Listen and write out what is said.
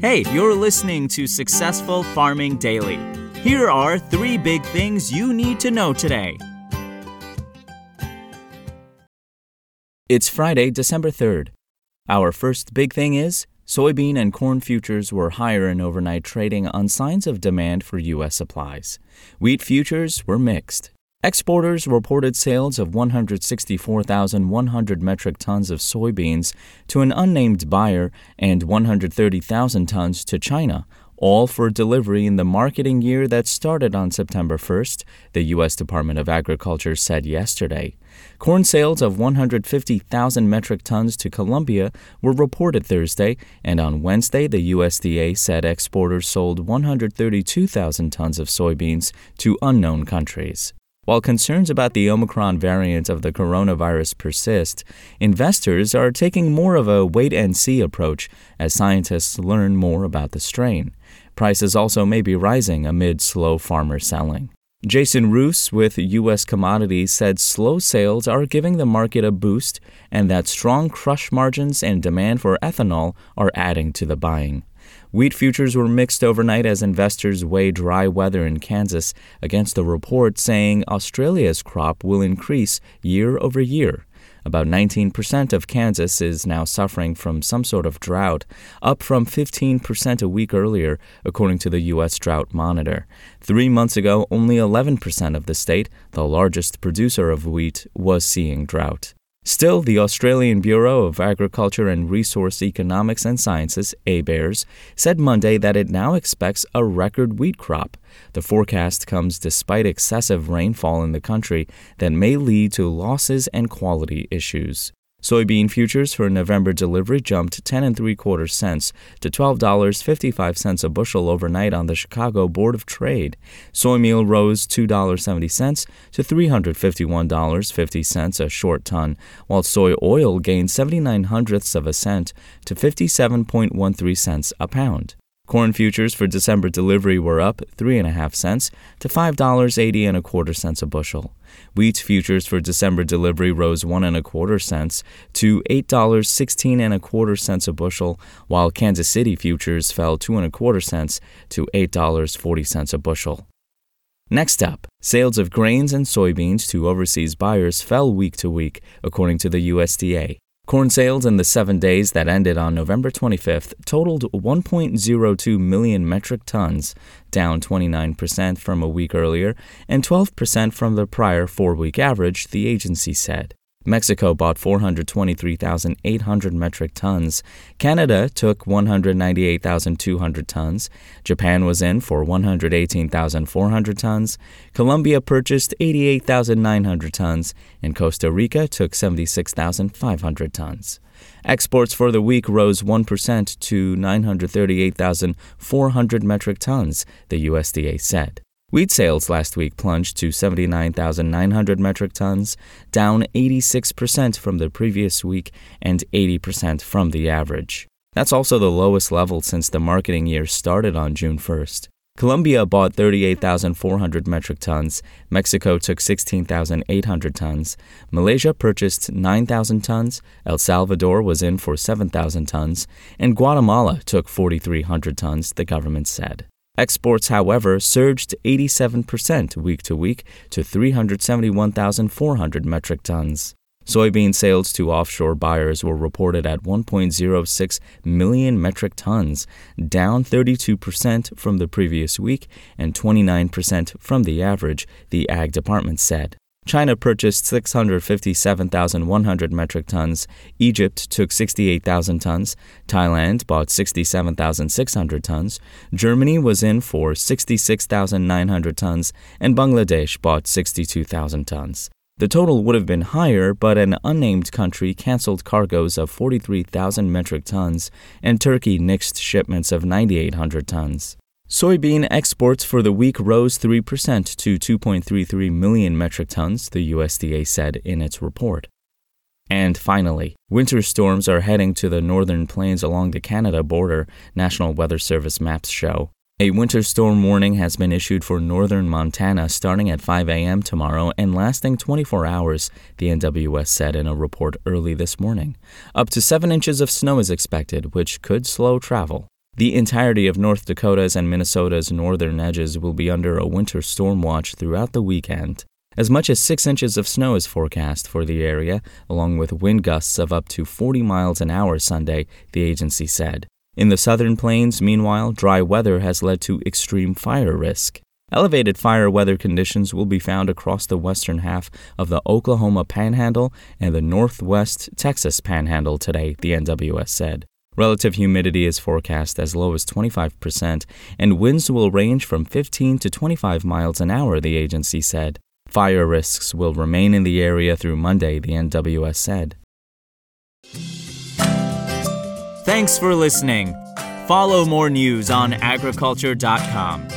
Hey, you're listening to Successful Farming Daily. Here are three big things you need to know today. It's Friday, December 3rd. Our first big thing is soybean and corn futures were higher in overnight trading on signs of demand for U.S. supplies. Wheat futures were mixed. Exporters reported sales of 164,100 metric tons of soybeans to an unnamed buyer and 130,000 tons to China, all for delivery in the marketing year that started on September 1st, the U.S. Department of Agriculture said yesterday. Corn sales of 150,000 metric tons to Colombia were reported Thursday, and on Wednesday, the USDA said exporters sold 132,000 tons of soybeans to unknown countries. While concerns about the Omicron variant of the coronavirus persist, investors are taking more of a wait and see approach as scientists learn more about the strain. Prices also may be rising amid slow farmer selling. Jason Roos with U.S. Commodities said slow sales are giving the market a boost and that strong crush margins and demand for ethanol are adding to the buying. Wheat futures were mixed overnight as investors weigh dry weather in Kansas against a report saying Australia's crop will increase year over year. About 19% of Kansas is now suffering from some sort of drought, up from 15% a week earlier, according to the U.S. Drought Monitor. Three months ago, only 11% of the state, the largest producer of wheat, was seeing drought. Still, the Australian Bureau of Agriculture and Resource Economics and Sciences, ABARES, said Monday that it now expects a record wheat crop. The forecast comes despite excessive rainfall in the country that may lead to losses and quality issues. Soybean futures for November delivery jumped 10 and 3 quarter cents to $12.55 a bushel overnight on the Chicago Board of Trade. Soy meal rose $2.70 to $351.50 a short ton, while soy oil gained 79 hundredths of a cent to 57.13 cents a pound. Corn futures for December delivery were up three and a half cents to five dollars eighty and a quarter cents a bushel. Wheat futures for December delivery rose one and a quarter cents to eight dollars sixteen and a quarter cents a bushel, while Kansas City futures fell two and a quarter cents to eight dollars forty cents a bushel. Next up, sales of grains and soybeans to overseas buyers fell week to week, according to the USDA. Corn sales in the seven days that ended on November 25th totaled 1.02 million metric tons, down 29% from a week earlier and 12% from the prior four week average, the agency said. Mexico bought 423,800 metric tons. Canada took 198,200 tons. Japan was in for 118,400 tons. Colombia purchased 88,900 tons. And Costa Rica took 76,500 tons. Exports for the week rose 1% to 938,400 metric tons, the USDA said. Wheat sales last week plunged to 79,900 metric tons, down 86% from the previous week and 80% from the average. That's also the lowest level since the marketing year started on June 1st. Colombia bought 38,400 metric tons, Mexico took 16,800 tons, Malaysia purchased 9,000 tons, El Salvador was in for 7,000 tons, and Guatemala took 4,300 tons, the government said. Exports, however, surged 87% week to week to 371,400 metric tons. Soybean sales to offshore buyers were reported at 1.06 million metric tons, down 32% from the previous week and 29% from the average, the Ag Department said. China purchased 657,100 metric tons, Egypt took 68,000 tons, Thailand bought 67,600 tons, Germany was in for 66,900 tons, and Bangladesh bought 62,000 tons. The total would have been higher, but an unnamed country canceled cargoes of 43,000 metric tons, and Turkey nixed shipments of 9,800 tons. Soybean exports for the week rose 3% to 2.33 million metric tons, the USDA said in its report. And finally, winter storms are heading to the northern plains along the Canada border, National Weather Service maps show. A winter storm warning has been issued for northern Montana starting at 5 a.m. tomorrow and lasting 24 hours, the NWS said in a report early this morning. Up to 7 inches of snow is expected, which could slow travel. The entirety of North Dakota's and Minnesota's northern edges will be under a winter storm watch throughout the weekend. As much as six inches of snow is forecast for the area, along with wind gusts of up to 40 miles an hour Sunday, the agency said. In the southern plains, meanwhile, dry weather has led to extreme fire risk. Elevated fire weather conditions will be found across the western half of the Oklahoma Panhandle and the northwest Texas Panhandle today, the NWS said. Relative humidity is forecast as low as 25%, and winds will range from 15 to 25 miles an hour, the agency said. Fire risks will remain in the area through Monday, the NWS said. Thanks for listening. Follow more news on agriculture.com.